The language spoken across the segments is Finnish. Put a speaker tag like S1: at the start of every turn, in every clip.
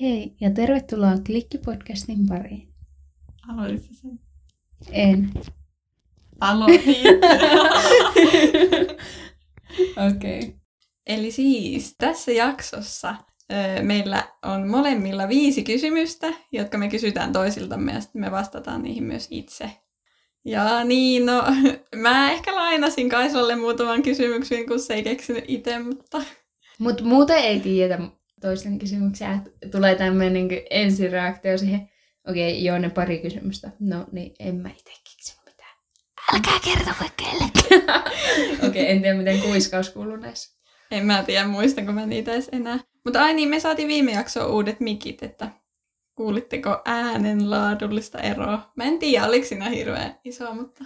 S1: Hei ja tervetuloa Klikkipodcastin pariin.
S2: Aloititko sen?
S1: En.
S2: Aloitin.
S1: Okei. Okay.
S2: Eli siis tässä jaksossa ö, meillä on molemmilla viisi kysymystä, jotka me kysytään toisiltamme ja sitten me vastataan niihin myös itse. Ja niin, no mä ehkä lainasin Kaisalle muutaman kysymyksen, kun se ei keksinyt itse, mutta...
S1: Mutta muuten ei tiedä toisten kysymyksiä, että tulee tämmöinen niin ensireaktio siihen, okei, okay, joo, ne pari kysymystä. No niin, en mä itse keksinyt mitään. Älkää kertoko kellekään. okei, okay, en tiedä, miten kuiskaus kuuluu näissä.
S2: En mä tiedä, muistanko mä niitä edes enää. Mutta ai niin, me saatiin viime jaksoa uudet mikit, että kuulitteko äänen laadullista eroa? Mä en tiedä, oliko siinä hirveän iso, mutta...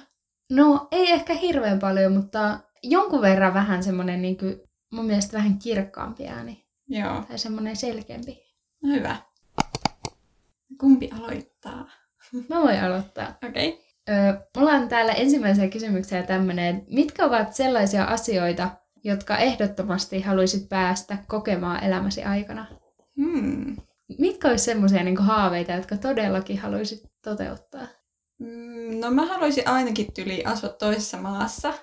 S1: No, ei ehkä hirveän paljon, mutta jonkun verran vähän semmoinen niin kuin, mun mielestä vähän kirkkaampi ääni.
S2: Joo.
S1: Tai semmoinen selkeämpi.
S2: No hyvä. Kumpi aloittaa?
S1: Mä voin aloittaa.
S2: Okei. Okay.
S1: Öö, mulla on täällä ensimmäisenä kysymyksenä tämmöinen, mitkä ovat sellaisia asioita, jotka ehdottomasti haluaisit päästä kokemaan elämäsi aikana?
S2: Hmm.
S1: Mitkä olisi semmoisia niin haaveita, jotka todellakin haluaisit toteuttaa?
S2: Mm, no mä haluaisin ainakin tyli asua toisessa maassa.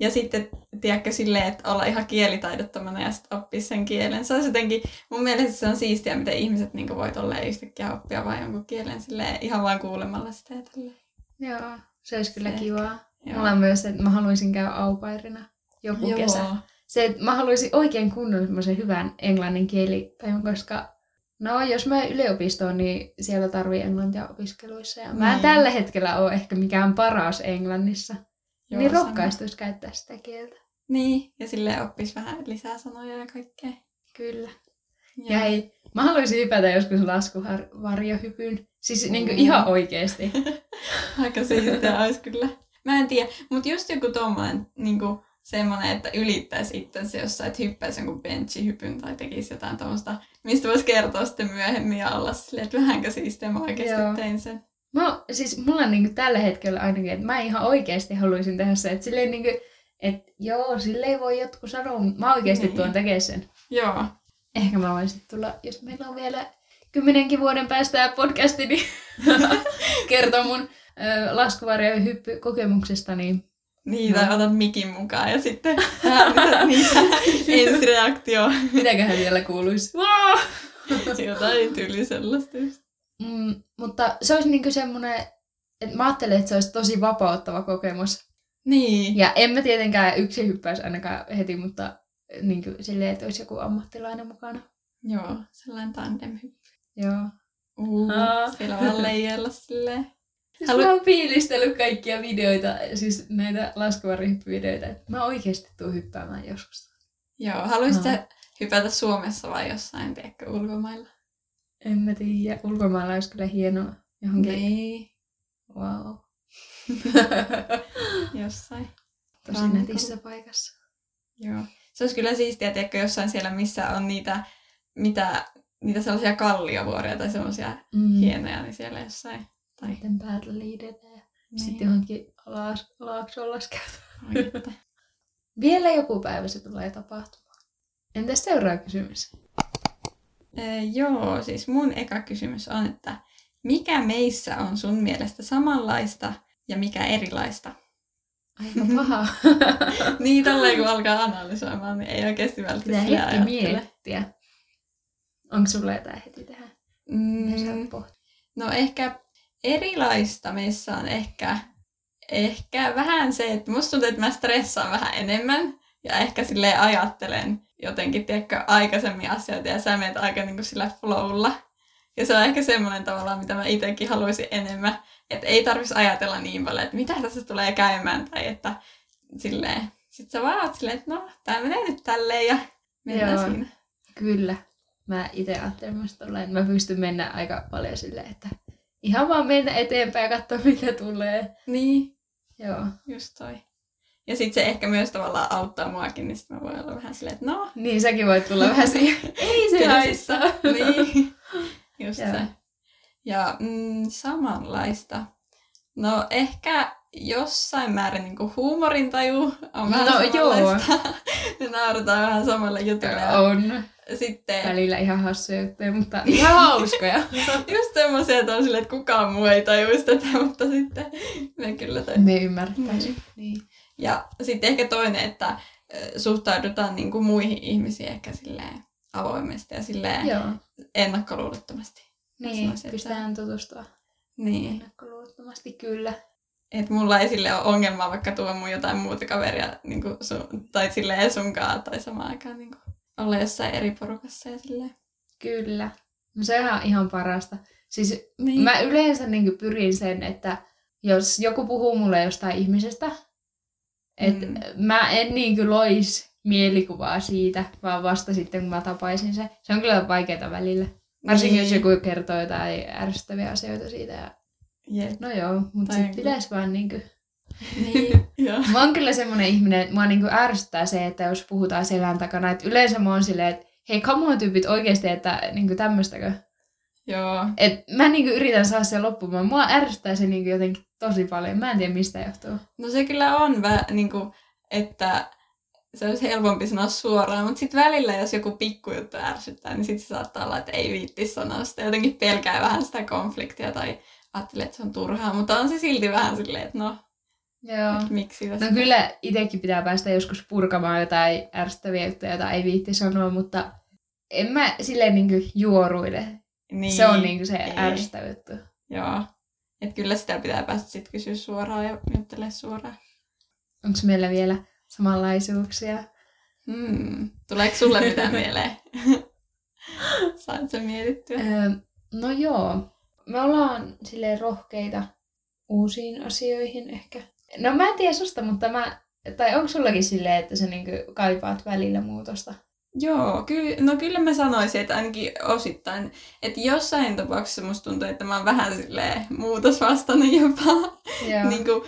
S2: Ja sitten, tiedätkö, silleen, että olla ihan kielitaidottomana ja sitten oppia sen kielen. Se on jotenkin, mun mielestä se on siistiä, miten ihmiset niin voit olla yhtäkkiä oppia vain jonkun kielen silleen, ihan vain kuulemalla sitä ja tälleen.
S1: Joo, se olisi kyllä se kivaa. Joo. Mulla on myös, että mä haluaisin käydä aupairina joku Joo. kesä. Se, että mä haluaisin oikein kunnon semmoisen hyvän englannin kielipäivän, koska no jos mä yliopistoon, niin siellä tarvii englantia opiskeluissa. Ja mä en niin. tällä hetkellä ole ehkä mikään paras englannissa. Joo, niin rohkaistuisi käyttää sitä kieltä.
S2: Niin, ja sille oppisi vähän lisää sanoja ja kaikkea.
S1: Kyllä. Joo. Ja hei, mä haluaisin hypätä joskus laskuvarjohypyn. Siis mm. niin ihan oikeesti.
S2: Aika siitä olisi kyllä. Mä en tiedä, mutta just joku tommonen niin semmoinen, että ylittäisi itsensä jossain, että hyppäisi jonkun benchihypyn tai tekisi jotain tuommoista, mistä voisi kertoa sitten myöhemmin ja olla silleen, että vähänkö siistiä mä oikeasti Joo. tein sen.
S1: Mä, siis mulla on niin tällä hetkellä ainakin, että mä ihan oikeasti haluaisin tehdä se, että silleen niin kuin, että joo, silleen voi jotkut sanoa, mä oikeasti niin. tuon tekemään sen.
S2: Joo.
S1: Ehkä mä voisin tulla, jos meillä on vielä kymmenenkin vuoden päästä podcasti, niin kertoa mun laskuvarjojen hyppykokemuksesta, niin
S2: niin, tai no. otat mikin mukaan ja sitten niitä ensireaktio.
S1: Mitäköhän vielä kuuluisi?
S2: Jotain tyyli sellaista just.
S1: Mm, mutta se olisi niinku semmoinen, että mä ajattelen, että se olisi tosi vapauttava kokemus.
S2: Niin.
S1: Ja en mä tietenkään yksin hyppäisi ainakaan heti, mutta niin kuin silleen, että olisi joku ammattilainen mukana.
S2: Joo, sellainen tandem-hyppy.
S1: Joo.
S2: Uh, siellä on leijalla silleen.
S1: Siis Halu... mä oon fiilistellyt kaikkia videoita, siis näitä laskuvarjohyppyvideoita. Mä oikeasti tuun hyppäämään joskus.
S2: Joo, haluaisitko no. hypätä Suomessa vai jossain, tiedätkö, ulkomailla?
S1: En mä tiedä. Ulkomailla olisi kyllä hienoa. Johonkin.
S2: Niin.
S1: Wow.
S2: jossain.
S1: Tosi netissä paikassa.
S2: Joo. Se olisi kyllä siistiä, tiedätkö, jossain siellä, missä on niitä, mitä, niitä sellaisia kalliovuoria tai sellaisia mm. hienoja, niin siellä jossain.
S1: Tai... Miten päällä liidetään ja niin. sitten johonkin laaks, laaksoon. Vielä joku päivä se tulee tapahtumaan. Entäs seuraava kysymys?
S2: Ee, joo, siis mun eka kysymys on, että mikä meissä on sun mielestä samanlaista ja mikä erilaista?
S1: Aika paha.
S2: niin, tolleen kun alkaa analysoimaan, niin ei oikeasti välttämättä
S1: sitä hetki miettiä. Onko sulla jotain heti tähän?
S2: Mm, no ehkä erilaista meissä on ehkä, ehkä vähän se, että musta tuntuu, että mä stressaan vähän enemmän ja ehkä sille ajattelen jotenkin, tiedätkö, aikaisemmin asioita ja sä menet aika niin kuin sillä flowlla. Ja se on ehkä semmoinen tavalla, mitä mä itsekin haluaisin enemmän, että ei tarvitsisi ajatella niin paljon, että mitä tässä tulee käymään tai että silleen, sit sä vaan oot silleen, että no, tää menee nyt tälleen ja mennään Joo, siinä.
S1: Kyllä. Mä itse ajattelen myös tolleen, että mä pystyn mennä aika paljon silleen, että ihan vaan mennä eteenpäin ja katsoa mitä tulee.
S2: Niin.
S1: Joo.
S2: Just toi. Ja sitten se ehkä myös tavallaan auttaa muakin, niin sitten mä voin olla vähän silleen, että no.
S1: Niin, säkin voit tulla vähän siihen. Ei se haittaa.
S2: niin, just Joo. se. Ja mm, samanlaista. No ehkä jossain määrin niin huumorintaju on vähän
S1: no, joo.
S2: naurataan vähän samalle jutulle.
S1: On.
S2: Sitten...
S1: Välillä ihan hassuja juttuja, mutta ihan hauskoja.
S2: Just semmoisia, että on silleen, että kukaan muu ei tajuisi tätä, mutta sitten me kyllä tai...
S1: Me ymmärtäisiin. Mm. Niin.
S2: Ja sitten ehkä toinen, että suhtaudutaan niin kuin muihin ihmisiin ehkä silleen avoimesti ja silleen Joo. ennakkoluulottomasti.
S1: Niin, pystytään tutustua niin. ennakkoluulottomasti, kyllä.
S2: Et mulla ei sille ole ongelmaa vaikka tuo mun jotain muuta kaveria niin kuin sun, tai silleen sunkaan tai samaan aikaan niin kuin olla jossain eri porukassa ja silleen.
S1: Kyllä. No sehän on ihan parasta. Siis niin. mä yleensä niin pyrin sen, että jos joku puhuu mulle jostain ihmisestä, että mm. mä en niin lois mielikuvaa siitä, vaan vasta sitten kun mä tapaisin se. Se on kyllä vaikeaa välillä. Varsinkin niin. jos joku kertoo jotain ärsyttäviä asioita siitä. Ja... Yep. No joo, mutta sitten pitäisi vaan niinku... Niin. mä oon kyllä semmonen ihminen, että mua niinku ärsyttää se, että jos puhutaan selän takana, että yleensä mä oon silleen, että hei, come on tyypit oikeesti, että niinku tämmöstäkö.
S2: Joo.
S1: Et mä niinku yritän saada sen loppumaan. Mua ärsyttää se niinku jotenkin tosi paljon. Mä en tiedä mistä johtuu.
S2: No se kyllä on vähän niinku, että se olisi helpompi sanoa suoraan, mutta sitten välillä, jos joku pikkujuttu ärsyttää, niin sitten se saattaa olla, että ei viitti sanoa sitä. Jotenkin pelkää vähän sitä konfliktia tai ajattelee, että se on turhaa, mutta on se silti vähän silleen, että no,
S1: Joo.
S2: Että miksi
S1: No kyllä itsekin pitää päästä joskus purkamaan jotain ärsyttäviä juttuja, joita ei viitti sanoa, mutta en mä silleen niin juoruille. Niin, se on niin se ei. ärsyttävä juttu.
S2: Joo. Että kyllä sitä pitää päästä sitten kysyä suoraan ja juttelee suoraan.
S1: Onko meillä vielä samanlaisuuksia.
S2: Hmm. Tuleeko sulle mitään mieleen? Saat sen mietittyä? Öö,
S1: no joo. Me ollaan silleen rohkeita uusiin asioihin ehkä. No mä en tiedä susta, mutta mä... Tai onko sullakin silleen, että sä niinku kaipaat välillä muutosta?
S2: Joo, ky- no kyllä mä sanoisin, että ainakin osittain, että jossain tapauksessa musta tuntuu, että mä oon vähän silleen muutosvastainen jopa. niin kuin,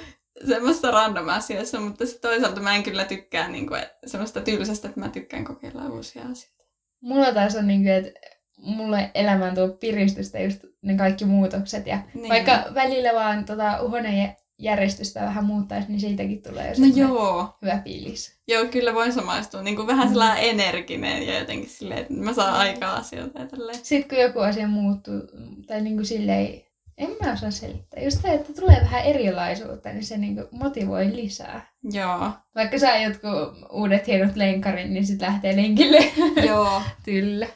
S2: semmoista random asioissa, mutta sitten toisaalta mä en kyllä tykkää niin kuin, semmoista tylsästä, että mä tykkään kokeilla uusia asioita.
S1: Mulla taas on niin kuin, että mulle elämään tuo piristystä just ne kaikki muutokset. Ja niin. vaikka välillä vaan tota, huoneen järjestystä vähän muuttaisi, niin siitäkin tulee
S2: no joo.
S1: hyvä fiilis.
S2: Joo, kyllä voin samaistua. Niin kuin vähän mm. sellainen energinen ja jotenkin silleen, että mä saan mm. aikaa asioita ja tälleen.
S1: Sitten kun joku asia muuttuu, tai niin kuin silleen, en mä osaa selittää. Just se, että tulee vähän erilaisuutta, niin se niinku motivoi lisää.
S2: Joo.
S1: Vaikka sä jotkut uudet hienot lenkarin, niin sit lähtee lenkille.
S2: Joo.
S1: Kyllä.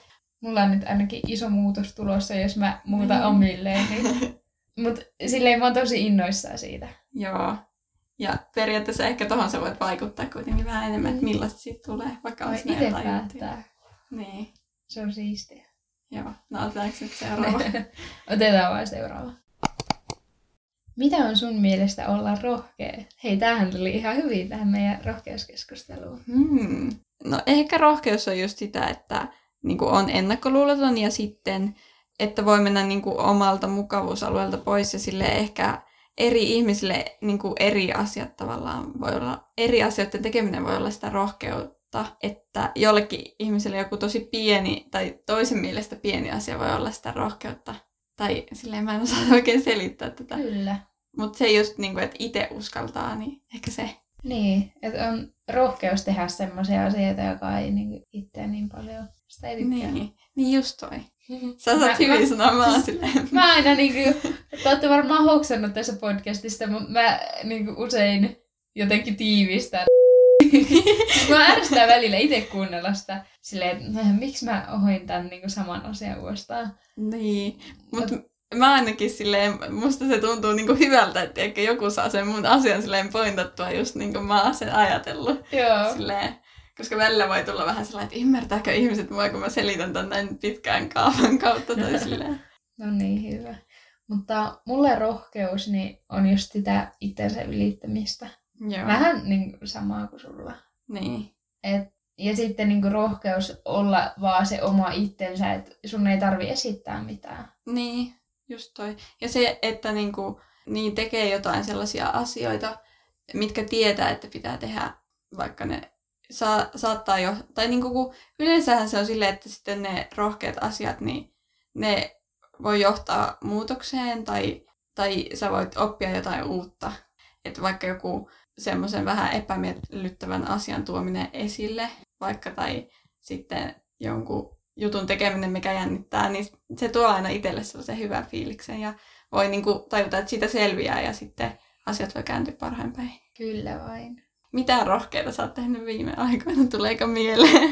S1: Mulla on nyt ainakin iso muutos tulossa, jos mä muutan mm. omilleen. Niin... Mut silleen mä oon tosi innoissaan siitä.
S2: Joo. Ja periaatteessa ehkä tohon sä voit vaikuttaa kuitenkin vähän enemmän, että mm. millaista siitä tulee, vaikka olisi
S1: itse päättää.
S2: Niin.
S1: Se on siistiä.
S2: Joo, no otetaanko nyt seuraava?
S1: Otetaan vain seuraava. Mitä on sun mielestä olla rohkea? Hei, tämähän tuli ihan hyvin tähän meidän rohkeuskeskusteluun.
S2: Hmm. No ehkä rohkeus on just sitä, että niin on ennakkoluuloton ja sitten, että voi mennä niin kuin omalta mukavuusalueelta pois ja sille ehkä eri ihmisille niin kuin eri asiat tavallaan voi olla, eri asioiden tekeminen voi olla sitä rohkeutta että jollekin ihmiselle joku tosi pieni tai toisen mielestä pieni asia voi olla sitä rohkeutta. Tai silleen mä en osaa oikein selittää tätä.
S1: Kyllä.
S2: Mutta se just niin kuin, että itse uskaltaa, niin ehkä se.
S1: Niin, että on rohkeus tehdä semmoisia asioita, joka ei niin itseä niin paljon sitä ei tykkää.
S2: Niin, niin just toi. Sä saat hyvin sanoa, mä oon
S1: silleen. Mä aina niinku, te olette varmaan hoksannut tässä podcastista, mutta mä niinku usein jotenkin tiivistän mä ärsyttää välillä itse kuunnella sitä silleen, että miksi mä ohoin tämän niin saman asian uudestaan.
S2: Niin, mutta mä ainakin silleen, musta se tuntuu niinku hyvältä, että ehkä joku saa sen mun asian silleen pointattua just niin kuin mä oon sen ajatellut.
S1: Joo.
S2: Silleen, koska välillä voi tulla vähän sellainen, että ymmärtääkö ihmiset mua, kun mä selitän tämän näin pitkään kaavan kautta tai silleen.
S1: no niin, hyvä. Mutta mulle rohkeus niin on just sitä itsensä ylittämistä. Joo. Vähän niin samaa kuin sulla.
S2: Niin.
S1: Et, ja sitten niin rohkeus olla vaan se oma itsensä, että sun ei tarvi esittää mitään.
S2: Niin, just toi. Ja se, että niin kuin, niin tekee jotain sellaisia asioita, mitkä tietää, että pitää tehdä, vaikka ne saa, saattaa jo, tai niin kuin, yleensähän se on silleen, että sitten ne rohkeat asiat, niin ne voi johtaa muutokseen tai, tai sä voit oppia jotain uutta. Että vaikka joku semmoisen vähän epämiellyttävän asian tuominen esille, vaikka tai sitten jonkun jutun tekeminen, mikä jännittää, niin se tuo aina itselle sellaisen hyvän fiiliksen ja voi niin kuin tajuta, että siitä selviää ja sitten asiat voi kääntyä parhain päin.
S1: Kyllä vain.
S2: Mitä rohkeita sä oot tehnyt viime aikoina? Tuleeko mieleen?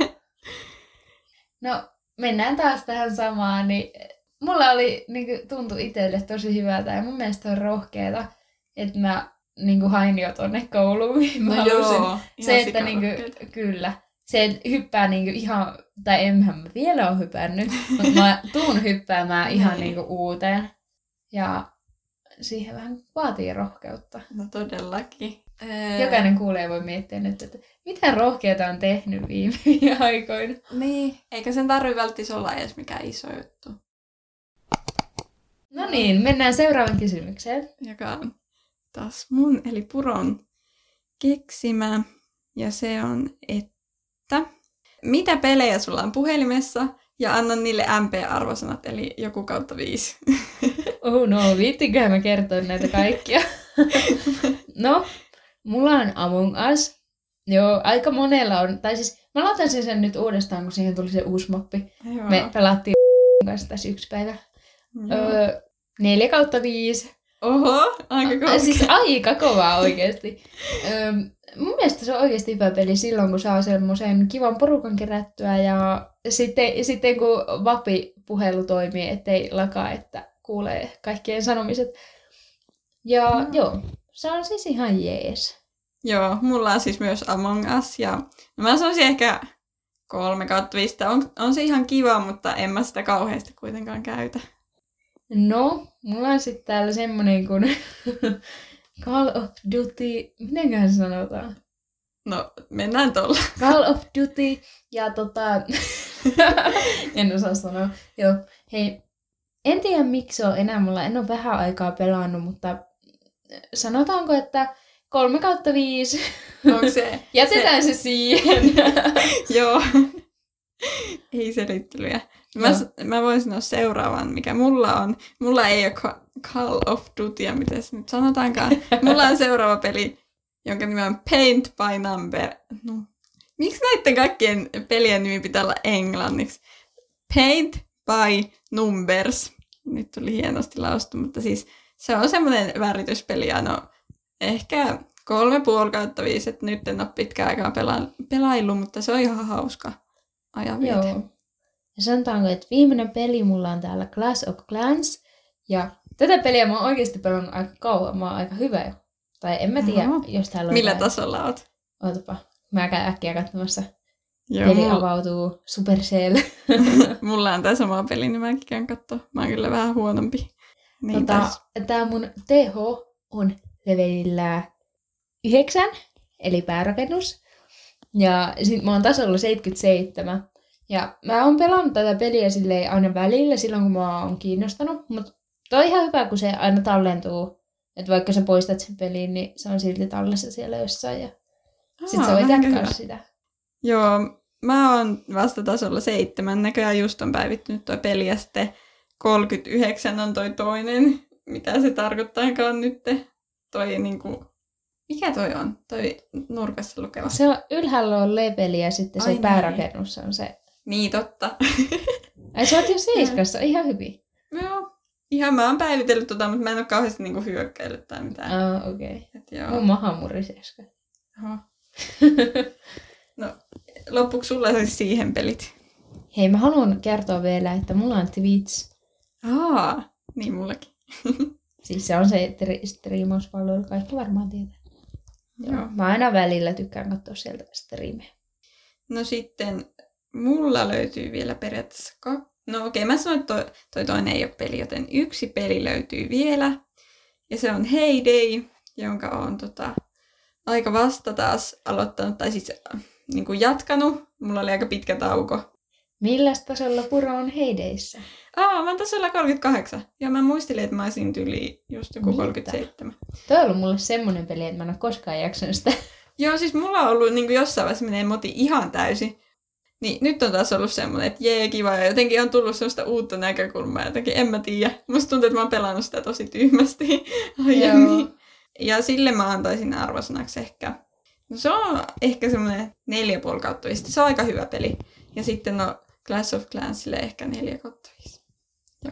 S1: No, mennään taas tähän samaan, niin mulla oli, niin kuin, tuntui itselle tosi hyvältä ja mun mielestä on rohkeeta, että mä niin kuin, hain jo tonne kouluun, mihin mä no Joo, se, että niin kuin, kyllä, se että hyppää niin kuin, ihan, tai enhän mä vielä ole hypännyt, mutta mä tuun hyppäämään ihan niin. niin kuin, uuteen. Ja siihen vähän vaatii rohkeutta.
S2: No todellakin.
S1: Jokainen kuulee voi miettiä nyt, että mitä rohkeita on tehnyt viime aikoina.
S2: Niin, eikä sen tarvitse välttämättä olla edes mikään iso juttu.
S1: No niin, mennään seuraavaan kysymykseen.
S2: Joka on taas mun, eli Puron keksimä. Ja se on, että mitä pelejä sulla on puhelimessa ja annan niille MP-arvosanat, eli joku kautta viisi.
S1: oh no, viittiköhän mä kertoa näitä kaikkia. no, mulla on Among Us. Joo, aika monella on. Tai siis mä latasin sen nyt uudestaan, kun siihen tuli se uusi mappi. Joo. Me pelattiin kanssa tässä yksi päivä. Öö, 4 kautta 5.
S2: Oho, aika kova.
S1: Siis aika kova oikeasti. Öö, mun mielestä se on oikeasti hyvä peli silloin, kun saa semmoisen kivan porukan kerättyä ja sitten, sitten kun vapi-puhelu toimii, ettei lakaa, että kuulee kaikkien sanomiset. Ja no. joo, se on siis ihan jees.
S2: Joo, mulla on siis myös Among Us ja no mä sanoisin ehkä kolme kautta on, on se ihan kiva, mutta en mä sitä kauheasti kuitenkaan käytä.
S1: No, mulla on sitten täällä semmonen kuin Call of Duty, mitenköhän sanotaan?
S2: No, mennään tuolla.
S1: Call of Duty ja tota... en osaa sanoa. Joo, hei, en tiedä miksi on enää mulla, en ole vähän aikaa pelannut, mutta sanotaanko, että 3 kautta 5.
S2: Onko se?
S1: Jätetään se, se siihen.
S2: Joo. Ei selittelyjä. Mä, mä voin sanoa seuraavan, mikä mulla on. Mulla ei ole Call of Duty, miten se nyt sanotaankaan. Mulla on seuraava peli, jonka nimi on Paint by Number. No. Miksi näiden kaikkien pelien nimi pitää olla englanniksi? Paint by Numbers. Nyt tuli hienosti laustu, mutta siis se on semmoinen värityspeli ja no ehkä kolme puoli kautta viisi, että nyt en ole pitkään aikaa pela- pelaillut, mutta se on ihan hauska ajanviete. Joo.
S1: Ja sanotaanko, että viimeinen peli mulla on täällä Clash of Clans. Ja tätä peliä mä oon oikeasti pelannut aika kauan. Mä oon aika hyvä jo. Tai en mä tiedä, Oho. jos täällä on
S2: Millä jotain. tasolla oot?
S1: Ootapa. Mä käyn äkkiä katsomassa. Joo, Peli mulla... avautuu Supercell.
S2: mulla on tää sama peli, niin mäkin käyn katsoa. Mä oon kyllä vähän huonompi.
S1: Tota, tää mun TH on levelillä 9, eli päärakennus. Ja sit mä oon tasolla 77. Ja mä oon pelannut tätä peliä silleen aina välillä silloin, kun mä oon kiinnostanut. Mutta toi on ihan hyvä, kun se aina tallentuu. Että vaikka sä poistat sen peliin, niin se on silti tallessa siellä jossain. Ja Aa, sit sä voit jatkaa sitä.
S2: Joo, mä oon vasta tasolla seitsemän. Näköjään just on päivittynyt toi peli ja sitten 39 on toi toinen. Mitä se tarkoittaakaan nyt? Toi niinku mikä toi on? Toi nurkassa lukeva.
S1: Se on, ylhäällä on leveli ja sitten se Ai niin. päärakennus on se.
S2: Niin, totta.
S1: Ai sä oot jo seiskassa, ihan hyvin.
S2: Joo. Ihan mä oon päivitellyt tota, mutta mä en ole kauheasti niinku hyökkäillyt tai mitään.
S1: Ah, okei. Okay. Mun maha muriseiska.
S2: no, loppuksi sulla siis siihen pelit?
S1: Hei, mä haluan kertoa vielä, että mulla on Twitch.
S2: Aa, niin mullakin.
S1: siis se on se striimauspalvelu, kaikki varmaan tietää. Joo. Mä aina välillä tykkään katsoa sieltä striimejä.
S2: No sitten mulla löytyy vielä periaatteessa kaksi. No okei, okay, mä sanoin, että toi, toi toinen ei ole peli, joten yksi peli löytyy vielä. Ja se on Heyday, jonka on tota, aika vasta taas aloittanut, tai siis niin kuin jatkanut. Mulla oli aika pitkä tauko
S1: Millä tasolla Puro on heideissä?
S2: Aa, mä oon tasolla 38. Ja mä muistelin, että mä olisin tyli just joku Mitä? 37.
S1: Toi on ollut mulle semmonen peli, että mä en ole koskaan jaksanut sitä.
S2: Joo, siis mulla on ollut niin jossain vaiheessa menee moti ihan täysin. Niin nyt on taas ollut semmoinen, että jee, kiva. Ja jotenkin on tullut semmoista uutta näkökulmaa. Jotenkin en mä tiedä. Musta tuntuu, että mä oon pelannut sitä tosi tyhmästi aiemmin. Ja sille mä antaisin arvosanaksi ehkä No se on ehkä semmoinen 4,5 kautta 5. Se on aika hyvä peli. Ja sitten no Clash of Clansille ehkä 4 kautta 5.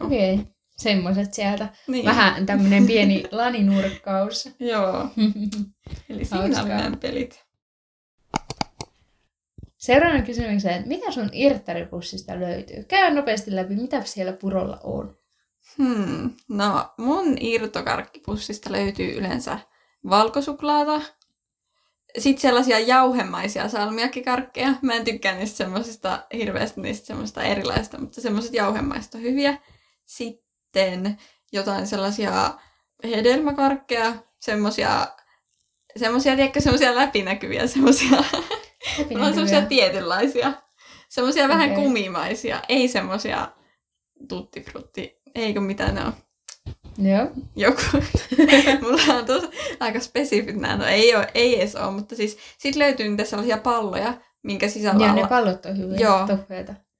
S1: Okei. Okay. Semmoiset sieltä. Niin. Vähän tämmönen pieni laninurkkaus.
S2: Joo. Eli siinä on meidän pelit.
S1: Seuraavana kysymykseen, että mitä sun irttaripussista löytyy? Käy nopeasti läpi, mitä siellä purolla on.
S2: Hmm. No, mun irtokarkkipussista löytyy yleensä valkosuklaata, sitten sellaisia jauhemaisia salmiakkikarkkeja. Mä en tykkää niistä semmoisista hirveästi niistä semmoista erilaista, mutta semmoiset jauhemaista on hyviä. Sitten jotain sellaisia hedelmäkarkkeja, semmoisia semmoisia, tiedätkö, semmoisia läpinäkyviä, semmoisia, on semmoisia tietynlaisia. Semmoisia okay. vähän kumimaisia, ei semmoisia tuttifrutti, eikö mitä ne on.
S1: Joo.
S2: Joku. Mulla on tosi aika spesifit nämä. No ei, ole, ei edes ole, mutta siis sit löytyy niitä sellaisia palloja, minkä sisällä
S1: Joo, ne pallot on hyviä. Joo.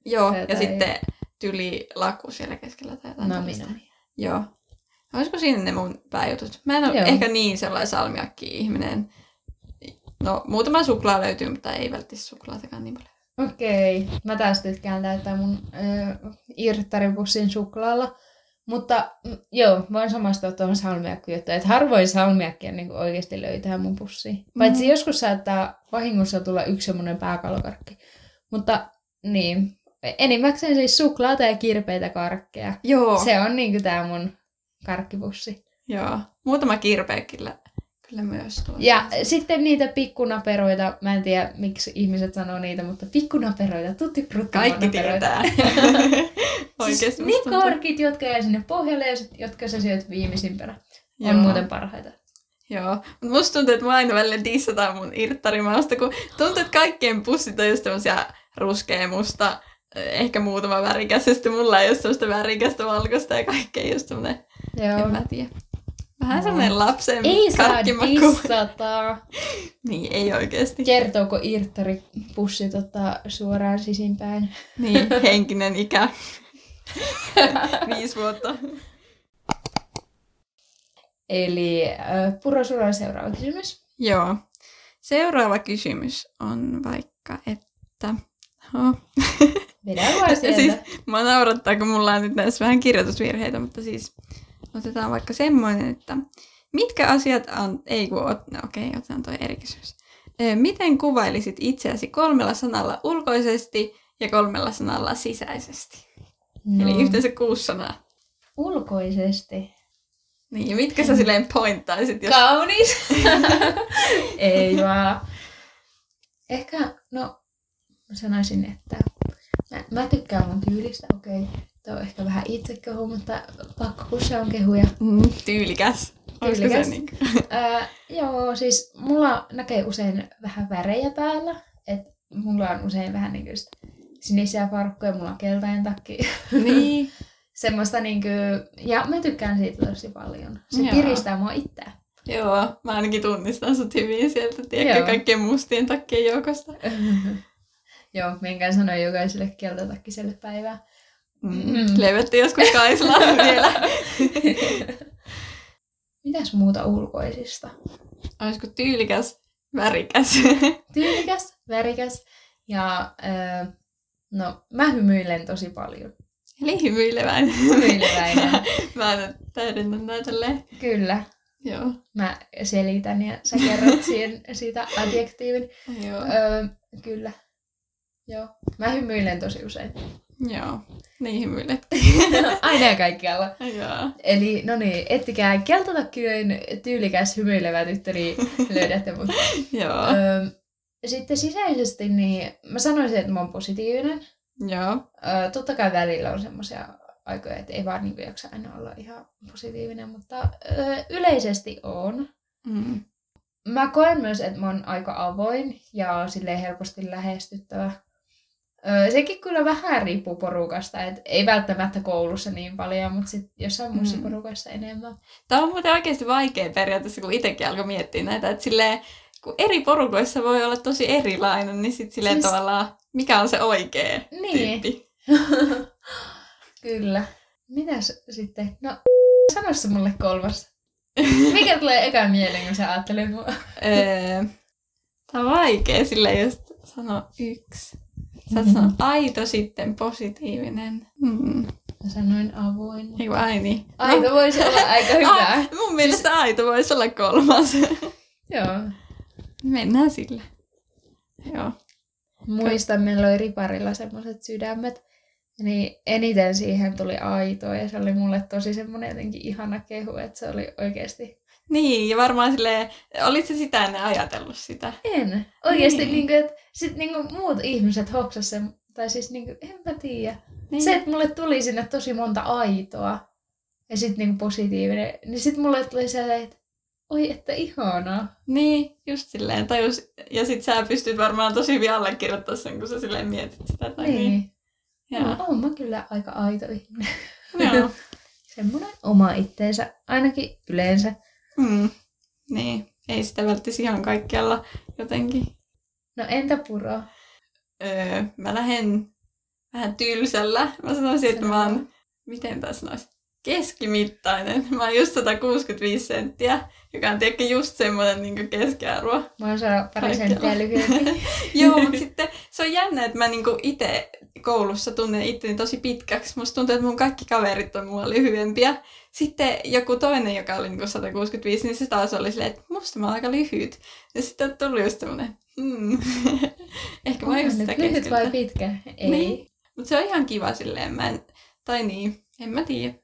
S2: Joo, Toffeita ja sitten tyli laku siellä keskellä tai jotain.
S1: No, minä.
S2: Joo. Olisiko siinä ne mun pääjutut? Mä en ole Joo. ehkä niin sellainen salmiakki-ihminen. No, muutama suklaa löytyy, mutta ei välttämättä suklaatakaan niin paljon.
S1: Okei. Mä taas tykkään täyttää mun äh, irttaripussin suklaalla. Mutta mm, joo, voin samastua tuohon salmiakkujuttuun, että harvoin salmiakkia niin oikeasti löytää mun pussiin. Mm. Paitsi joskus saattaa vahingossa tulla yksi semmoinen pääkalokarkki. Mutta niin, enimmäkseen siis suklaata ja kirpeitä karkkeja.
S2: Joo.
S1: Se on niin tämä mun karkkipussi.
S2: Joo, muutama kirpeäkillä Kyllä myös tuo.
S1: Ja sitten niitä pikkunaperoita, mä en tiedä miksi ihmiset sanoo niitä, mutta pikkunaperoita, tutti
S2: Kaikki tietää.
S1: siis ne korkit, jotka jää sinne pohjalle ja jotka sä syöt viimeisimpänä, on Joo. muuten parhaita.
S2: Joo, mutta musta tuntuu, että mä aina välillä dissataan mun irttarimausta, kun tuntuu, että kaikkien pussit on just tämmöisiä ruskea, musta, ehkä muutama värikäs, ja sitten mulla ei ole semmoista värikästä, valkoista ja kaikkea just semmoinen, en mä tiedä. Vähän no. semmoinen lapsen
S1: Ei saa dissata.
S2: niin, ei oikeasti.
S1: Kertooko irttari pussi tota, suoraan sisimpään?
S2: niin, henkinen ikä. Viisi vuotta.
S1: Eli äh, Puro, sulla on seuraava kysymys.
S2: Joo. Seuraava kysymys on vaikka, että... Oh.
S1: Vedä vaan sieltä. siis,
S2: mä naurattaa, kun mulla on nyt näissä vähän kirjoitusvirheitä, mutta siis Otetaan vaikka semmoinen, että mitkä asiat on... Ei kun... No okei, okay, otetaan toi eri kysymys. Miten kuvailisit itseäsi kolmella sanalla ulkoisesti ja kolmella sanalla sisäisesti? No. Eli yhteensä kuusi sanaa.
S1: Ulkoisesti?
S2: Niin, mitkä sä silleen pointtaisit?
S1: Jos... Kaunis! Ei vaan. Ehkä, no, sanoisin, että mä, mä tykkään mun tyylistä, okei. Okay. Tämä on ehkä vähän itsekehu, mutta pakko kun se on kehuja.
S2: Mm, tyylikäs.
S1: Tyylikäs. Niin? äh, joo, siis mulla näkee usein vähän värejä päällä. Et mulla on usein vähän niin sinisiä farkkuja, mulla on keltainen takki.
S2: Niin.
S1: Semmoista niin kuin, ja mä tykkään siitä tosi paljon. Se Joo. piristää mua itseä.
S2: Joo, mä ainakin tunnistan sut hyvin sieltä, tiedätkö, kaikkien mustien takkien joukosta.
S1: Joo, minkä sanoin jokaiselle keltatakkiselle päivää.
S2: Mm. Levetti joskus Kaisla vielä.
S1: Mitäs muuta ulkoisista?
S2: Olisiko tyylikäs, värikäs?
S1: tyylikäs, värikäs ja äh, no mä hymyilen tosi paljon.
S2: Eli hymyileväinen.
S1: Hymyileväinen.
S2: mä täydennän näitä
S1: Kyllä.
S2: Joo.
S1: Mä selitän ja sä kerrot siihen, siitä adjektiivin.
S2: Joo.
S1: Öö, kyllä. Joo. Mä hymyilen tosi usein.
S2: Joo, niin hymyilet.
S1: Aina ja kaikkialla.
S2: Joo.
S1: Eli no niin, ettikää keltatakkinen tyylikäs hymyilevä tyttäri, löydätte mut.
S2: Joo.
S1: Öö, sitten sisäisesti, niin mä sanoisin, että mä oon positiivinen.
S2: Joo.
S1: Öö, totta kai välillä on semmoisia aikoja, että ei vaan niin jaksa aina olla ihan positiivinen, mutta öö, yleisesti on.
S2: Mm.
S1: Mä koen myös, että mä oon aika avoin ja silleen helposti lähestyttävä. Öö, sekin kyllä vähän riippuu porukasta, et ei välttämättä koulussa niin paljon, mutta sit jossain mm. muissa porukassa enemmän.
S2: Tämä on muuten oikeasti vaikea periaatteessa, kun itsekin alkoi miettiä näitä, että silleen, kun eri porukoissa voi olla tosi erilainen, niin sitten silleen siis... tavallaan, mikä on se oikea niin. tyyppi.
S1: kyllä. Mitäs sitten? No, sano se mulle kolmas. Mikä tulee eka mieleen, kun sä ajattelet mua?
S2: Öö, Tämä on vaikea sille just sanoa yksi. Sä mm-hmm. sanoa aito sitten positiivinen. Mm.
S1: Mä sanoin avoin.
S2: Ei ai niin.
S1: Aito no. voisi olla aika hyvä.
S2: Ah, mun mielestä siis... aito voisi olla kolmas.
S1: Joo.
S2: Mennään sille. Joo.
S1: Muistan, meillä oli riparilla semmoiset sydämet. Niin eniten siihen tuli aito ja se oli mulle tosi semmoinen jotenkin ihana kehu, että se oli oikeasti
S2: niin, ja varmaan silleen, olit se sitä ennen ajatellut sitä?
S1: En. Oikeasti, niin. niin kuin, että sit niin kuin muut ihmiset hoksas sen, tai siis niin kuin, en mä tiedä. Niin. Se, että mulle tuli sinne tosi monta aitoa, ja sitten niin positiivinen, niin sitten mulle tuli se, että oi, että ihanaa.
S2: Niin, just silleen. Tajus, ja sit sä pystyt varmaan tosi hyvin allekirjoittaa sen, kun sä silleen mietit sitä. Tai niin. niin.
S1: No, mä kyllä aika aito ihminen. Joo. Semmoinen oma itteensä, ainakin yleensä.
S2: Mm. Niin, ei sitä välttäisi ihan kaikkialla jotenkin.
S1: No entä puro?
S2: Öö, mä lähden vähän tylsällä. Mä sanoisin, että mä oon, miten tässä sanoisi, keskimittainen. Mä oon just 165 senttiä, joka on tietenkin just semmoinen niin keskiarvo.
S1: Mä oon pari senttiä lyhyempi.
S2: Joo, mutta sitten se on jännä, että mä niin itse koulussa tunnen itteni tosi pitkäksi. Musta tuntuu, että mun kaikki kaverit on mua lyhyempiä. Sitten joku toinen, joka oli niin 165, niin se taas oli silleen, että musta mä oon aika lyhyt. Ja sitten tuli just semmoinen, hmm. ehkä mä just sitä
S1: lyhyt vai pitkä? Ei. Niin.
S2: Mutta se on ihan kiva silleen, mä en, tai niin, en mä tiedä.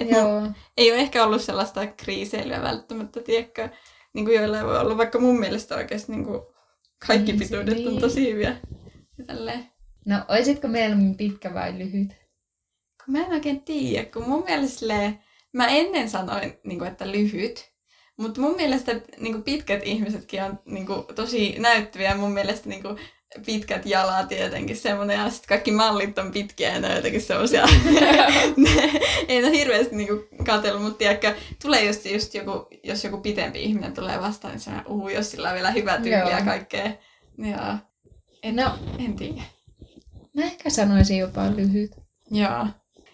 S2: Et Joo. No, ei ole ehkä ollut sellaista kriiseilyä välttämättä, tiedätkö, niin kuin joilla voi olla, vaikka mun mielestä oikeasti niin kuin kaikki niin, pituudet niin. on tosi hyviä. Ja tälleen.
S1: No, olisitko mieluummin pitkä vai lyhyt?
S2: Kun mä en oikein tiedä, kun mun mielestä mä ennen sanoin, niin kuin, että lyhyt, mutta mun mielestä niin kuin pitkät ihmisetkin on niin kuin, tosi näyttäviä. Mun mielestä niin kuin, pitkät jalat tietenkin semmoinen, ja sitten kaikki mallit on pitkiä ja ne on jotenkin semmoisia, ei ole hirveästi niinku katsellut, mutta tiedätkö, tulee just, just joku, jos joku pitempi ihminen tulee vastaan, niin semmoinen, uhu, jos sillä on vielä hyvä tyyli ja kaikkea. Ja, en, no, en tiedä.
S1: Mä ehkä sanoisin jopa lyhyt.
S2: Joo.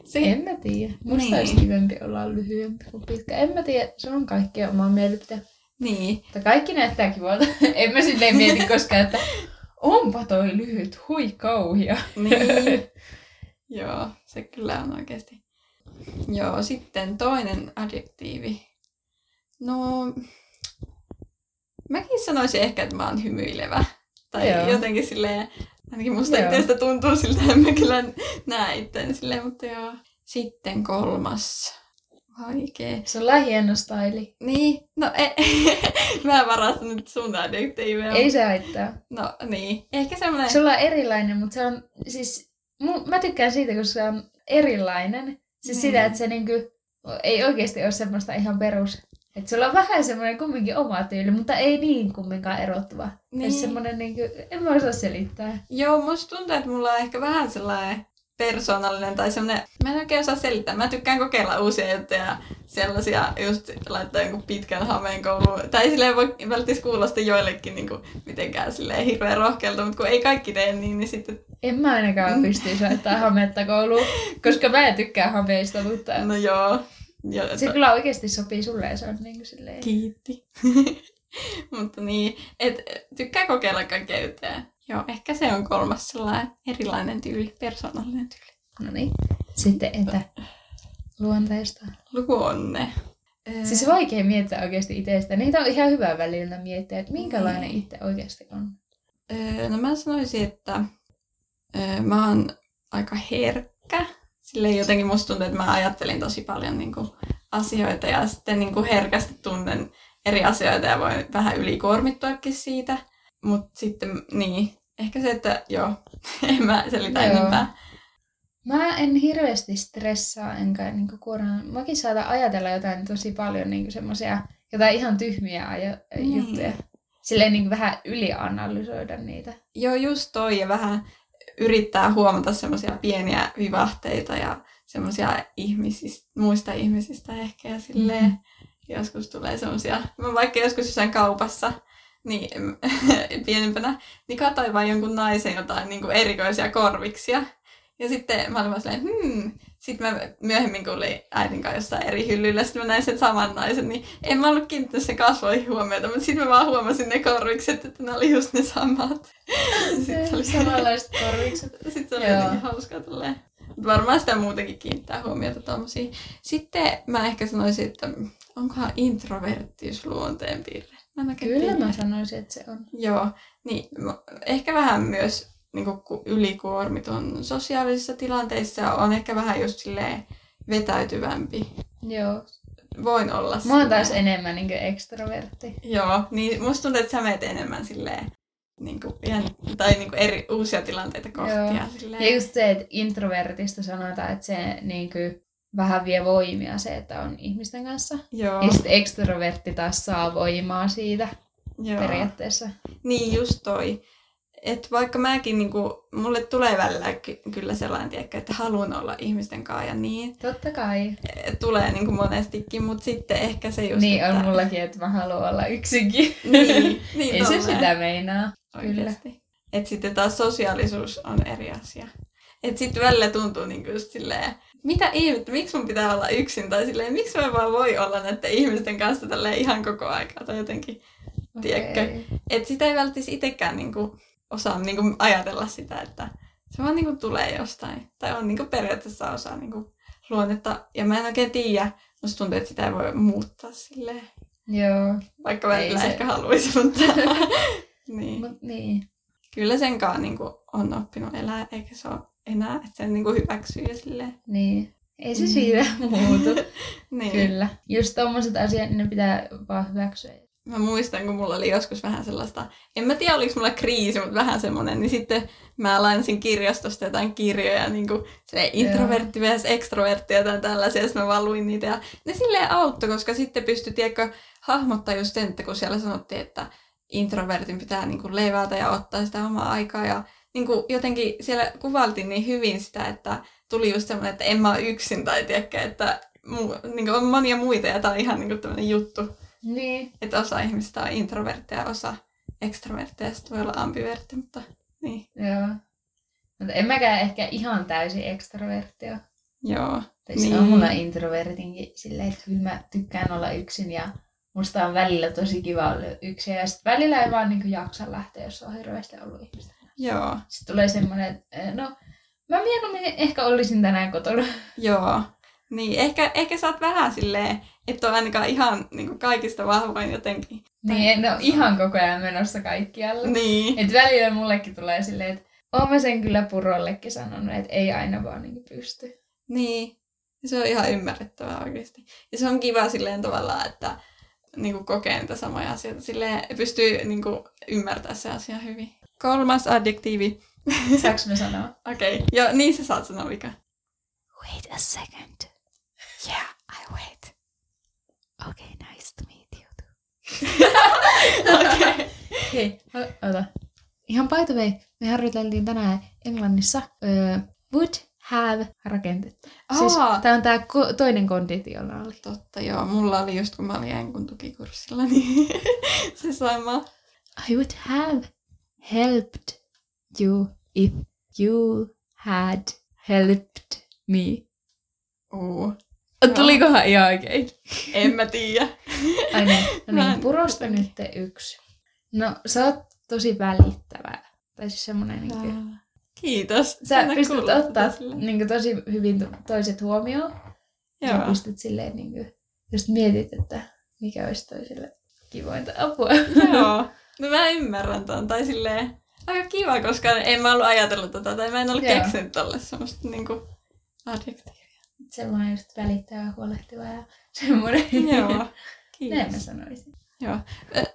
S1: Se... En mä tiedä. Musta niin. olisi kivempi olla lyhyempi kuin pitkä. En mä tiedä, se on kaikkea omaa mielipiteä.
S2: Niin.
S1: Mutta kaikki näyttää kivalta. en mä silleen mieti koskaan, että onpa toi lyhyt, hui kauhia.
S2: Niin. Joo, se kyllä on oikeasti. Joo, sitten toinen adjektiivi. No, mäkin sanoisin ehkä, että mä oon hymyilevä. Tai joo. jotenkin silleen, ainakin musta itsestä tuntuu siltä, että mä kyllä näe itseäni silleen, mutta joo. Sitten kolmas Vaikee.
S1: Sulla on hieno staili.
S2: Niin, no e- mä varastan nyt sun adjektiiveja.
S1: Ei se haittaa.
S2: No niin, ehkä semmoinen...
S1: Sulla on erilainen, mutta se on siis... Mä tykkään siitä, kun se on erilainen. Siis niin. sitä, että se niinku, ei oikeasti ole semmoista ihan perus... Että sulla on vähän semmoinen kumminkin oma tyyli, mutta ei niin kumminkaan erottuva. Niin. semmoinen niinku, en mä osaa selittää.
S2: Joo, musta tuntuu, että mulla on ehkä vähän sellainen persoonallinen tai semmoinen, mä en oikein osaa selittää. Mä tykkään kokeilla uusia juttuja, sellaisia just laittaa jonkun pitkän hameen kouluun. Tai silleen voi välttämättä kuulosta joillekin niin kuin, mitenkään silleen hirveän rohkealta, mutta kun ei kaikki tee niin, niin sitten...
S1: En mä ainakaan pystyisi laittaa hametta kouluun, koska mä en tykkää hameista, mutta...
S2: No joo.
S1: Jo, se to... kyllä oikeasti sopii sulle ja se on niin kuin silleen...
S2: Kiitti. mutta niin, et tykkää kokeilla kaikkea juttuja. Joo, ehkä se on kolmas sellainen erilainen tyyli, persoonallinen tyyli.
S1: No niin. Sitten entä luonteesta?
S2: Luonne.
S1: Siis vaikea miettiä oikeasti itsestä. Niitä on ihan hyvä välillä miettiä, että minkälainen niin. itse oikeasti on.
S2: no mä sanoisin, että mä oon aika herkkä. Sille jotenkin musta tuntuu, että mä ajattelin tosi paljon niin kuin, asioita ja sitten niin kuin, herkästi tunnen eri asioita ja voin vähän ylikuormittuakin siitä. Mutta sitten, niin, ehkä se, että joo, en mä selitä joo. enempää.
S1: Mä en hirveästi stressaa enkä niinku kuoraan. Mäkin saatan ajatella jotain tosi paljon niinku semmosia, jotain ihan tyhmiä ajo- niin. juttuja. Silleen niinku vähän ylianalysoida niitä.
S2: Joo, just toi ja vähän yrittää huomata semmoisia pieniä vivahteita ja semmoisia ihmisistä, muista ihmisistä ehkä ja silleen mm. joskus tulee semmoisia, mä vaikka joskus jossain kaupassa niin, pienempänä, niin katsoin vain jonkun naisen jotain niin kuin erikoisia korviksia. Ja sitten mä olin vaan silleen, hmm, sitten mä myöhemmin kuulin äidin kanssa jossain eri hyllyllä, sitten mä näin sen saman naisen, niin en mä ollut kiinnittänyt sen kasvoihin huomiota, mutta sitten mä vaan huomasin ne korvikset, että ne oli just ne samat.
S1: Sitten oli samanlaiset korvikset.
S2: Sitten se oli jotenkin hauskaa tolleen. Varmaan sitä muutenkin kiinnittää huomiota tuommoisiin. Sitten mä ehkä sanoisin, että onkohan introverttius luonteen piirre?
S1: Mä Kyllä tiedä. mä sanoisin, että se on.
S2: Joo, niin ehkä vähän myös niin ylikuormitun sosiaalisissa tilanteissa on ehkä vähän just silleen vetäytyvämpi.
S1: Joo.
S2: Voin olla
S1: Mä oon taas enemmän niin ekstrovertti.
S2: Joo, niin musta tuntuu, että sä meet enemmän silleen niin kuin, ihan, tai niin kuin eri uusia tilanteita kohti. Ja, silleen...
S1: ja just se, että introvertista sanotaan, että se niin kuin, vähän vie voimia se, että on ihmisten kanssa.
S2: Joo.
S1: Ja sitten ekstrovertti taas saa voimaa siitä Joo. periaatteessa.
S2: Niin, just toi. Et vaikka mäkin, niinku, mulle tulee välillä ky- kyllä sellainen, tiedäkö, että haluan olla ihmisten kanssa ja niin.
S1: Totta kai.
S2: Tulee niinku monestikin, mutta sitten ehkä se just,
S1: Niin
S2: että...
S1: on mullakin, että mä haluan olla yksinkin.
S2: Niin, niin
S1: Ei se sitä meinaa.
S2: Oikeasti. Kyllä. Et sitten taas sosiaalisuus on eri asia. Et sitten välillä tuntuu niinku just silleen, mitä ihmettä, miksi mun pitää olla yksin, tai silleen, miksi mä vaan voi olla näiden ihmisten kanssa tälle ihan koko aikaa, tai jotenkin, okay. tiedätkö? Että sitä ei välttämättä itsekään niinku osaa niinku ajatella sitä, että se vaan niinku tulee jostain, tai on niinku periaatteessa osa niinku luonnetta, ja mä en oikein tiedä, musta tuntuu, että sitä ei voi muuttaa silleen.
S1: Joo.
S2: Vaikka välillä se... ehkä haluaisi, mutta... niin.
S1: Mut, niin.
S2: Kyllä senkaan niinku on oppinut elää, eikä se ole enää, että sen niinku hyväksyy ja silleen.
S1: Niin. Ei se mm. siitä muutu. niin. Kyllä. Just tommoset asiat, niin ne pitää vaan hyväksyä.
S2: Mä muistan, kun mulla oli joskus vähän sellaista, en mä tiedä oliko mulla kriisi, mutta vähän semmonen, niin sitten mä lainasin kirjastosta jotain kirjoja, niin kuin se introvertti vs. ekstrovertti ja jotain tällaisia, ja mä vaan luin niitä. Ja ne silleen auttoi, koska sitten pystyi, tiedätkö, hahmottaa just sen, että kun siellä sanottiin, että introvertin pitää niin kuin levätä ja ottaa sitä omaa aikaa ja niin kuin jotenkin siellä kuvaltiin niin hyvin sitä, että tuli just semmoinen, että en mä ole yksin tai tiedäkö, että mu, niin kuin on monia muita ja tämä on ihan niin kuin tämmöinen juttu.
S1: Niin.
S2: Että osa ihmistä on introvertteja, osa ekstrovertteja ja sitten voi olla ambivertti, mutta niin.
S1: Joo. Mutta en mäkään ehkä ihan täysin ekstroverttia.
S2: Joo.
S1: Tai niin. on mulla introvertinkin silleen, että kyllä mä tykkään olla yksin ja musta on välillä tosi kiva olla yksin. Ja sitten välillä ei vaan niin jaksa lähteä, jos on hirveästi ollut ihmistä.
S2: Joo.
S1: Sitten tulee semmoinen, että no, mä mieluummin ehkä olisin tänään kotona.
S2: Joo. Niin, ehkä, ehkä sä oot vähän silleen, että on ainakaan ihan niin kuin kaikista vahvoin jotenkin.
S1: Niin, en ole ihan koko ajan menossa kaikkialle.
S2: Niin.
S1: Et välillä mullekin tulee silleen, että oon mä sen kyllä purollekin sanonut, että ei aina vaan niin pysty.
S2: Niin. Se on ihan ymmärrettävää oikeasti. Ja se on kiva silleen tavallaan, että niin kuin kokee niitä samoja asioita. Silleen pystyy niin kuin, ymmärtämään se asia hyvin. Kolmas adjektiivi.
S1: Saanko mä sanoa?
S2: Okei, okay. joo, niin sä saat sanoa mikä.
S1: Wait a second. Yeah, I wait. Okay, nice to meet you too. Okei. Okay. Hei, ota. Ihan by the way, me harjoiteltiin tänään Englannissa uh, would have rakentettu. Siis tää on tää ko- toinen konditionaali.
S2: Totta, joo. Mulla oli just kun mä olin Enkun tukikurssilla, niin se sama.
S1: I would have helped you if you had helped me.
S2: Uh.
S1: Tulikohan ihan oikein?
S2: En mä tiedä.
S1: Ai niin, no niin, purosta nyt yksi. No, sä oot tosi välittävä. Tai siis semmonen niin kuin...
S2: Kiitos.
S1: Sä pystyt ottaa niin kuin, tosi hyvin toiset huomioon. Joo. Sä pystyt silleen niin kuin, just mietit, että mikä olisi toiselle kivointa apua.
S2: Joo. No mä ymmärrän ton. Tai silleen, aika kiva, koska en mä ollut ajatellut tota, tai mä en ollut Joo. keksinyt tolle semmoista niinku adjektiivia.
S1: Semmoinen just välittävä, huolehtiva ja semmoinen.
S2: Joo, kiitos.
S1: Näin mä sanoisin.
S2: Joo.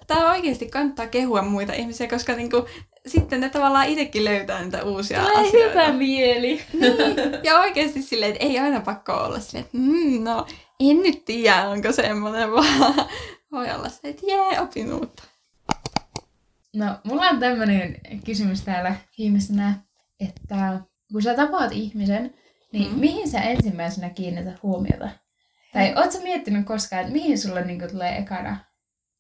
S2: Tää oikeasti kannattaa kehua muita ihmisiä, koska niinku, sitten ne tavallaan itsekin löytää niitä uusia
S1: Tulee
S2: asioita.
S1: hyvä mieli.
S2: Niin. Ja oikeasti silleen, että ei aina pakko olla silleen, että mm, no en nyt tiedä, onko semmoinen, vaan voi olla se, että jee, opin uutta.
S1: No, mulla on tämmöinen kysymys täällä viimeisenä, että kun sä tapaat ihmisen, niin mm. mihin sä ensimmäisenä kiinnität huomiota? Tai ootko sä miettinyt koskaan, että mihin sulle niin tulee ekana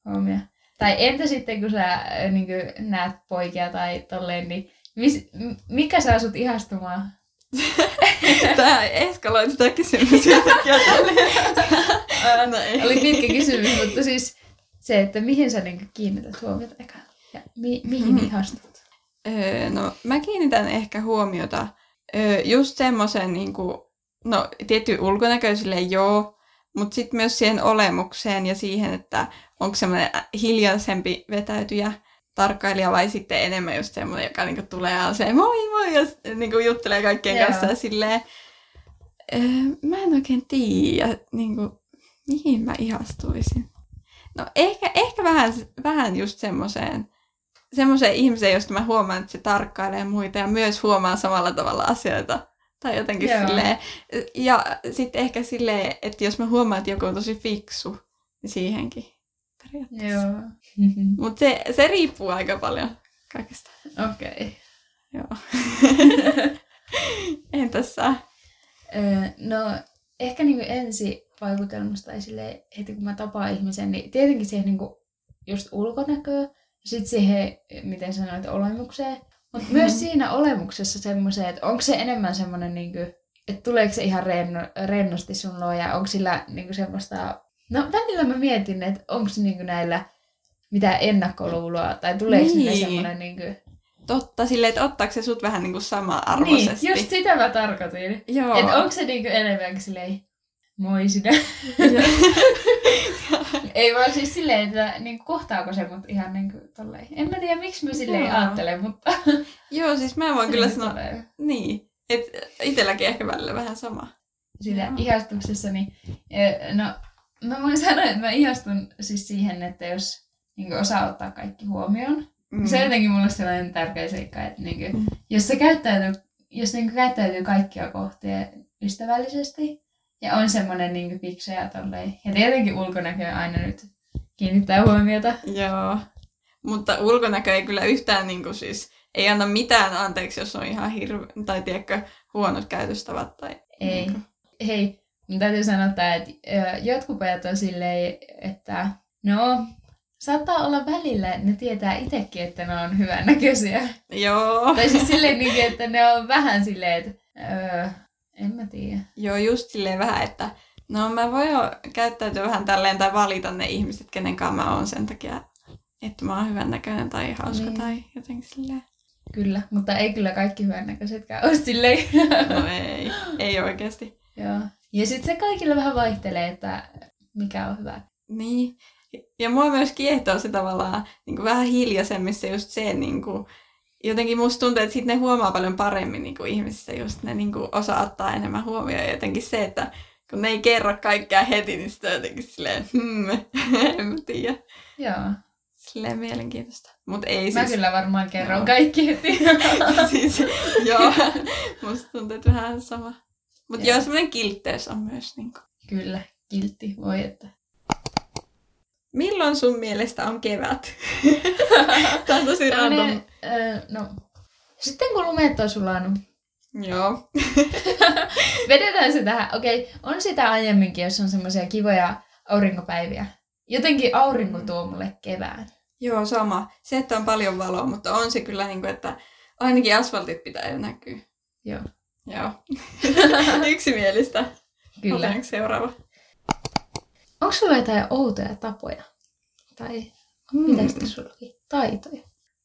S1: huomio? Tai entä sitten, kun sä niin kuin, näet poikia tai tolleen, niin mis, mikä saa sut ihastumaan
S2: Tämä eskaloitu tämä kysymys jotenkin
S1: no ei. Oli pitkä kysymys, mutta siis se, että mihin sä niin kiinnität huomiota eka ja mi- mihin ihastut?
S2: Öö, no mä kiinnitän ehkä huomiota öö, just semmoisen, niin kuin, no tietty ulkonäköisille joo, mutta sitten myös siihen olemukseen ja siihen, että onko semmoinen hiljaisempi vetäytyjä tarkkailija vai sitten enemmän just semmoinen, joka niinku tulee ja se moi moi ja niinku juttelee kaikkien Joo. kanssa silleen, öö, mä en oikein tiedä, niinku, mihin mä ihastuisin. No ehkä, ehkä vähän, vähän just semmoiseen, semmoiseen ihmiseen, josta mä huomaan, että se tarkkailee muita ja myös huomaa samalla tavalla asioita. Tai jotenkin Joo. silleen. Ja sitten ehkä silleen, että jos mä huomaan, että joku on tosi fiksu, niin siihenkin periaatteessa. Joo. Mutta se, se riippuu aika paljon kaikesta.
S1: Okei. Okay.
S2: Joo. Entäs sä?
S1: Öö, no, ehkä niinku ensi vaikutelmasta esille heti kun mä tapaan ihmisen, niin tietenkin siihen niinku just ulkonäköä, sitten siihen, miten sanoit, olemukseen. Mutta mm. myös siinä olemuksessa semmoiseen, että onko se enemmän semmoinen, niinku, että tuleeko se ihan renno, rennosti sun luo, ja onko sillä niinku semmoista... No välillä mä mietin, että onko niinku näillä mitä ennakkoluuloa, tai tuleeko niin. niille semmoinen... Niinku...
S2: Totta, silleen, että ottaako se sut vähän niinku sama arvoisesti.
S1: Niin, just sitä mä tarkoitin. Joo. Että onko se niinku enemmänkin silleen, moi sinä. ei vaan siis silleen, että niin kohtaako se mut ihan niin kuin tolleen. En mä tiedä, miksi mä silleen Joo. ajattelen, mutta...
S2: Joo, siis mä voin kyllä sanoa... Niin, että itselläkin ehkä välillä vähän sama.
S1: Siinä Joo. ihastuksessa, niin... No, mä voin sanoa, että mä ihastun siis siihen, että jos niin osaa ottaa kaikki huomioon. Mm. Se on jotenkin mulle sellainen tärkeä seikka, että niin kuin, mm. jos se käyttäytyy, jos niin käyttäytyy kaikkia kohtia ystävällisesti, ja on semmoinen niin fiksu ja tolleen. Ja tietenkin ulkonäkö aina nyt kiinnittää huomiota.
S2: Joo. Mutta ulkonäkö ei kyllä yhtään niin kuin siis, ei anna mitään anteeksi, jos on ihan hirve, tai tiedätkö, huonot käytöstavat. Tai,
S1: ei. Niin kuin. Hei, mun täytyy sanoa, että jotkut pojat on silleen, että no, saattaa olla välillä, että ne tietää itsekin, että ne on hyvännäköisiä.
S2: Joo.
S1: tai siis silleen, niin että ne on vähän silleen, että öö, en mä tiedä.
S2: Joo, just silleen vähän, että no mä voin jo käyttäytyä vähän tälleen tai valita ne ihmiset, kenen kanssa mä oon sen takia, että mä oon hyvännäköinen tai hauska niin. tai jotenkin silleen.
S1: Kyllä, mutta ei kyllä kaikki hyvännäköisetkään ole silleen.
S2: No ei, ei oikeasti.
S1: Joo. Ja sitten se kaikille vähän vaihtelee, että mikä on hyvä.
S2: Niin. Ja mua myös kiehtoo se tavallaan niin kuin vähän hiljaisemmissa just se, niin kuin, jotenkin musta tuntuu, että sitten ne huomaa paljon paremmin niin kuin ihmisissä, just ne niin kuin osaa ottaa enemmän huomioon. Ja jotenkin se, että kun ne ei kerro kaikkea heti, niin sitä jotenkin silleen, hmm, en mä tiedä.
S1: Joo.
S2: Silleen mielenkiintoista. Mut ei
S1: Mä siis... kyllä varmaan kerron joo. kaikki heti.
S2: siis, joo, musta tuntuu, että vähän sama. Mutta joo, joo semmoinen kiltteys on myös. Niin kuin.
S1: Kyllä, kiltti, voi että.
S2: Milloin sun mielestä on kevät? Tämä on tosi random.
S1: Äh, no, sitten kun lumeet on sulanut.
S2: Joo.
S1: Vedetään se tähän. Okei, okay, on sitä aiemminkin, jos on semmoisia kivoja aurinkopäiviä. Jotenkin aurinko tuo mulle kevään.
S2: Joo, sama. Se, että on paljon valoa, mutta on se kyllä niin kuin, että ainakin asfaltit pitää jo näkyä.
S1: Joo.
S2: Joo. Yksimielistä.
S1: Kyllä.
S2: Otetaanko seuraava?
S1: Onko sulla jotain outoja tapoja? Tai mm. mitä sitten sullakin? Taitoja?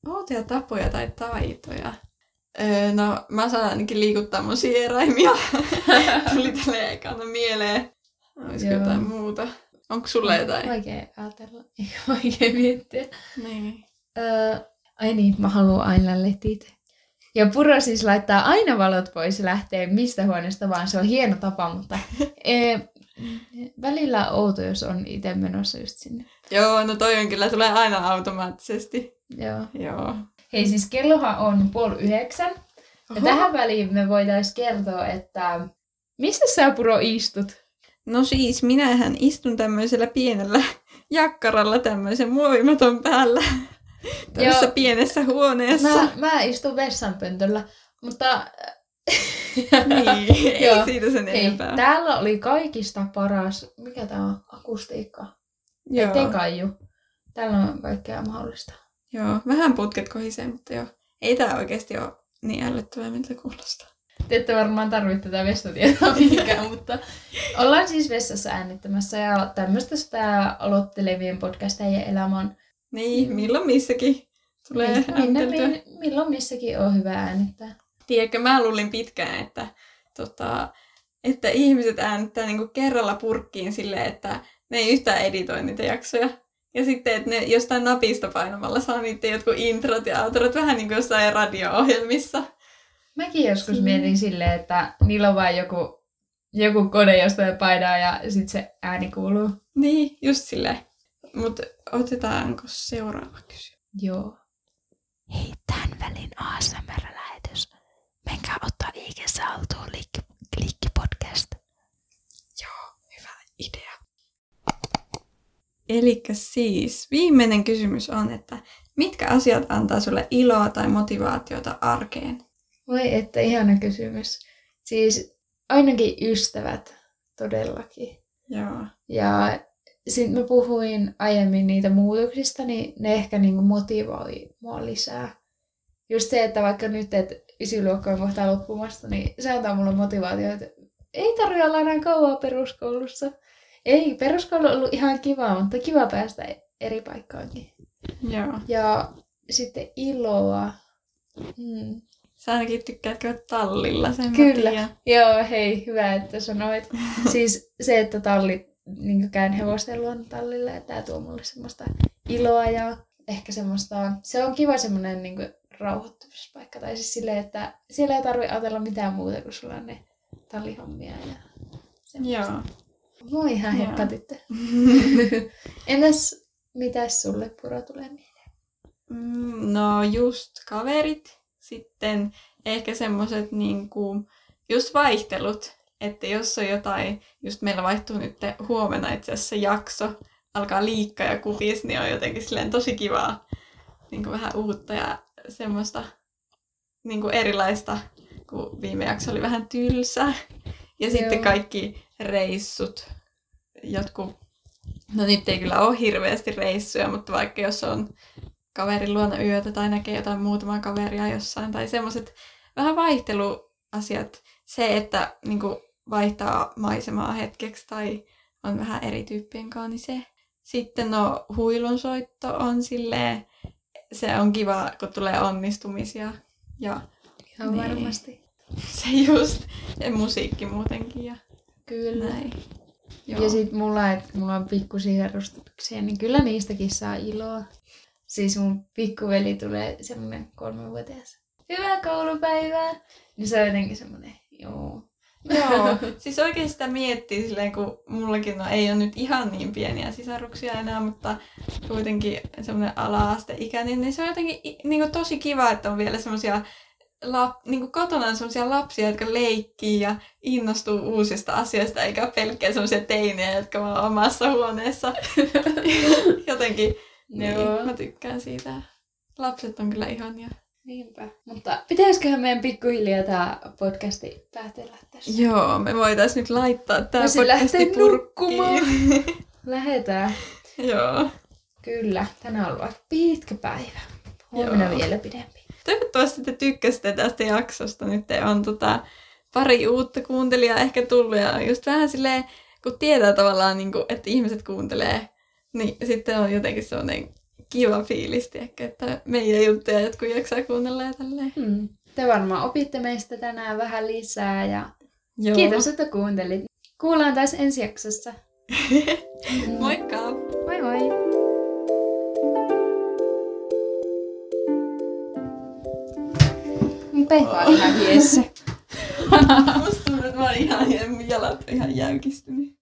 S2: Outoja tapoja tai taitoja? Öö, no, mä saan ainakin liikuttaa mun sieraimia. Tuli tälle ekana mieleen. Olisiko Joo. jotain muuta? Onko sulla jotain?
S1: Vaikea ajatella. Ei vaikea miettiä.
S2: Niin.
S1: Öö, ai niin, mä haluan aina letit. Ja Puro siis laittaa aina valot pois ja lähtee mistä huoneesta vaan. Se on hieno tapa, mutta e, välillä outo, jos on itse menossa just sinne.
S2: Joo, no toi on kyllä, tulee aina automaattisesti.
S1: Joo.
S2: Joo.
S1: Hei, siis kellohan on puoli yhdeksän. Oho. Ja tähän väliin me voitaisiin kertoa, että missä sä Puro istut?
S2: No siis, minähän istun tämmöisellä pienellä jakkaralla tämmöisen muovimaton päällä. Tässä pienessä huoneessa.
S1: Mä, mä istun vessanpöntöllä, mutta...
S2: niin, ei siitä sen Hei, enempää.
S1: Täällä oli kaikista paras, mikä tää on, akustiikka. Joo. Ettei kaiju. Täällä on kaikkea mahdollista.
S2: Joo, vähän putket kohisee, mutta joo. Ei tää oikeasti ole niin ällöttävää, miltä kuulostaa.
S1: Te ette varmaan tarvitse tätä vessatietoa mihinkään, mutta ollaan siis vessassa äänittämässä ja tämmöistä sitä aloittelevien podcastajien elämä on.
S2: Niin, milloin missäkin tulee
S1: minne, minne, milloin missäkin on hyvä äänittää.
S2: Tiedätkö, mä luulin pitkään, että, tota, että ihmiset äänittää niinku kerralla purkkiin silleen, että ne ei yhtään editoi niitä jaksoja. Ja sitten, että ne jostain napista painamalla saa niitä jotkut introt ja outrot vähän niin kuin jossain radio-ohjelmissa.
S1: Mäkin joskus mm. mietin silleen, että niillä on vain joku, joku kone, josta ne painaa ja sitten se ääni kuuluu.
S2: Niin, just silleen. Mutta otetaanko seuraava kysymys?
S1: Joo.
S3: Hei, tämän välin ASMR-lähetys. Menkää ottaa liikessä haltuun liikki, liikki podcast.
S2: Joo, hyvä idea. Eli siis viimeinen kysymys on, että mitkä asiat antaa sulle iloa tai motivaatiota arkeen?
S1: Voi että ihana kysymys. Siis ainakin ystävät todellakin.
S2: Joo.
S1: Ja sitten mä puhuin aiemmin niitä muutoksista, niin ne ehkä niinku motivoi mua lisää. Just se, että vaikka nyt, että ysiluokka on kohta loppumassa, niin se antaa mulle motivaatio, että ei tarvitse olla enää kauaa peruskoulussa. Ei, peruskoulu on ollut ihan kiva, mutta kiva päästä eri paikkaankin.
S2: Joo.
S1: Ja sitten iloa. Hmm.
S2: Sä ainakin tykkäät käydä tallilla, sen
S1: Kyllä. Joo, hei, hyvä, että sanoit. siis se, että tallit, niin käyn hevosten tallilla, ja tämä tuo mulle semmoista iloa ja ehkä semmoista, se on kiva semmoinen niin rauhoittumispaikka. Tai siis silleen, että siellä ei tarvitse ajatella mitään muuta, kuin sulla on ne tallihommia ja semmoista.
S2: Joo.
S1: Voi ihan heppa tyttö. Entäs mitäs sulle puro tulee mieleen?
S2: Mm, no just kaverit. Sitten ehkä semmoiset niinku, just vaihtelut. Että jos on jotain, just meillä vaihtuu nyt huomenna itse asiassa jakso, alkaa liikka ja kuvis, niin on jotenkin silleen tosi kivaa niin kuin vähän uutta ja semmoista niin kuin erilaista, kun viime jakso oli vähän tylsä. Ja Joo. sitten kaikki reissut, jotkut, no nyt ei kyllä ole hirveästi reissuja, mutta vaikka jos on kaverin luona yötä tai näkee jotain muutamaa kaveria jossain tai semmoiset vähän vaihteluasiat, se, että niin kuin vaihtaa maisemaa hetkeksi tai on vähän eri tyyppien kanssa, niin se. Sitten no huilunsoitto on silleen, se on kiva, kun tulee onnistumisia. Ja,
S1: Ihan niin. varmasti.
S2: Se just, ja musiikki muutenkin ja
S1: Kyllä.
S2: näin.
S1: Joo. Ja sitten mulla, että mulla on pikkusia herrustuksia, niin kyllä niistäkin saa iloa. Siis mun pikkuveli tulee semmoinen kolmevuotias. Hyvää koulupäivää! Niin se on jotenkin semmoinen, joo,
S2: Joo, siis oikein sitä miettii silleen, kun mullakin no, ei ole nyt ihan niin pieniä sisaruksia enää, mutta kuitenkin semmoinen ala-asteikäinen, niin se on jotenkin niin kuin, tosi kiva, että on vielä semmoisia lap, niin kuin kotona on semmoisia lapsia, jotka leikkii ja innostuu uusista asioista, eikä pelkkää semmoisia teinejä, jotka vaan omassa huoneessa. Jotenkin, niin, mä tykkään siitä. Lapset on kyllä ihania.
S1: Niinpä. Mutta pitäisiköhän meidän pikkuhiljaa tämä podcasti päätellä tässä?
S2: Joo, me voitaisiin nyt laittaa tämä podcasti
S1: purkkiin. Lähetään.
S2: Joo.
S1: Kyllä, tänään on ollut pitkä päivä. Huomenna Joo. vielä pidempi.
S2: Toivottavasti te tykkäsitte tästä jaksosta. Nyt on tota, pari uutta kuuntelijaa ehkä tullut ja just vähän silleen, kun tietää tavallaan, niin kuin, että ihmiset kuuntelee, niin sitten on jotenkin sellainen kiva fiilis, ehkä, että meidän juttuja jotkut jaksaa kuunnella ja tälleen.
S1: Hmm. Te varmaan opitte meistä tänään vähän lisää ja Joo. kiitos, että kuuntelit. Kuullaan taas ensi jaksossa.
S2: Moikka!
S1: Moi moi! Pehva on ihan hiessä.
S2: Musta tuntuu, että mä oon ihan, jalat ihan jäykistynyt.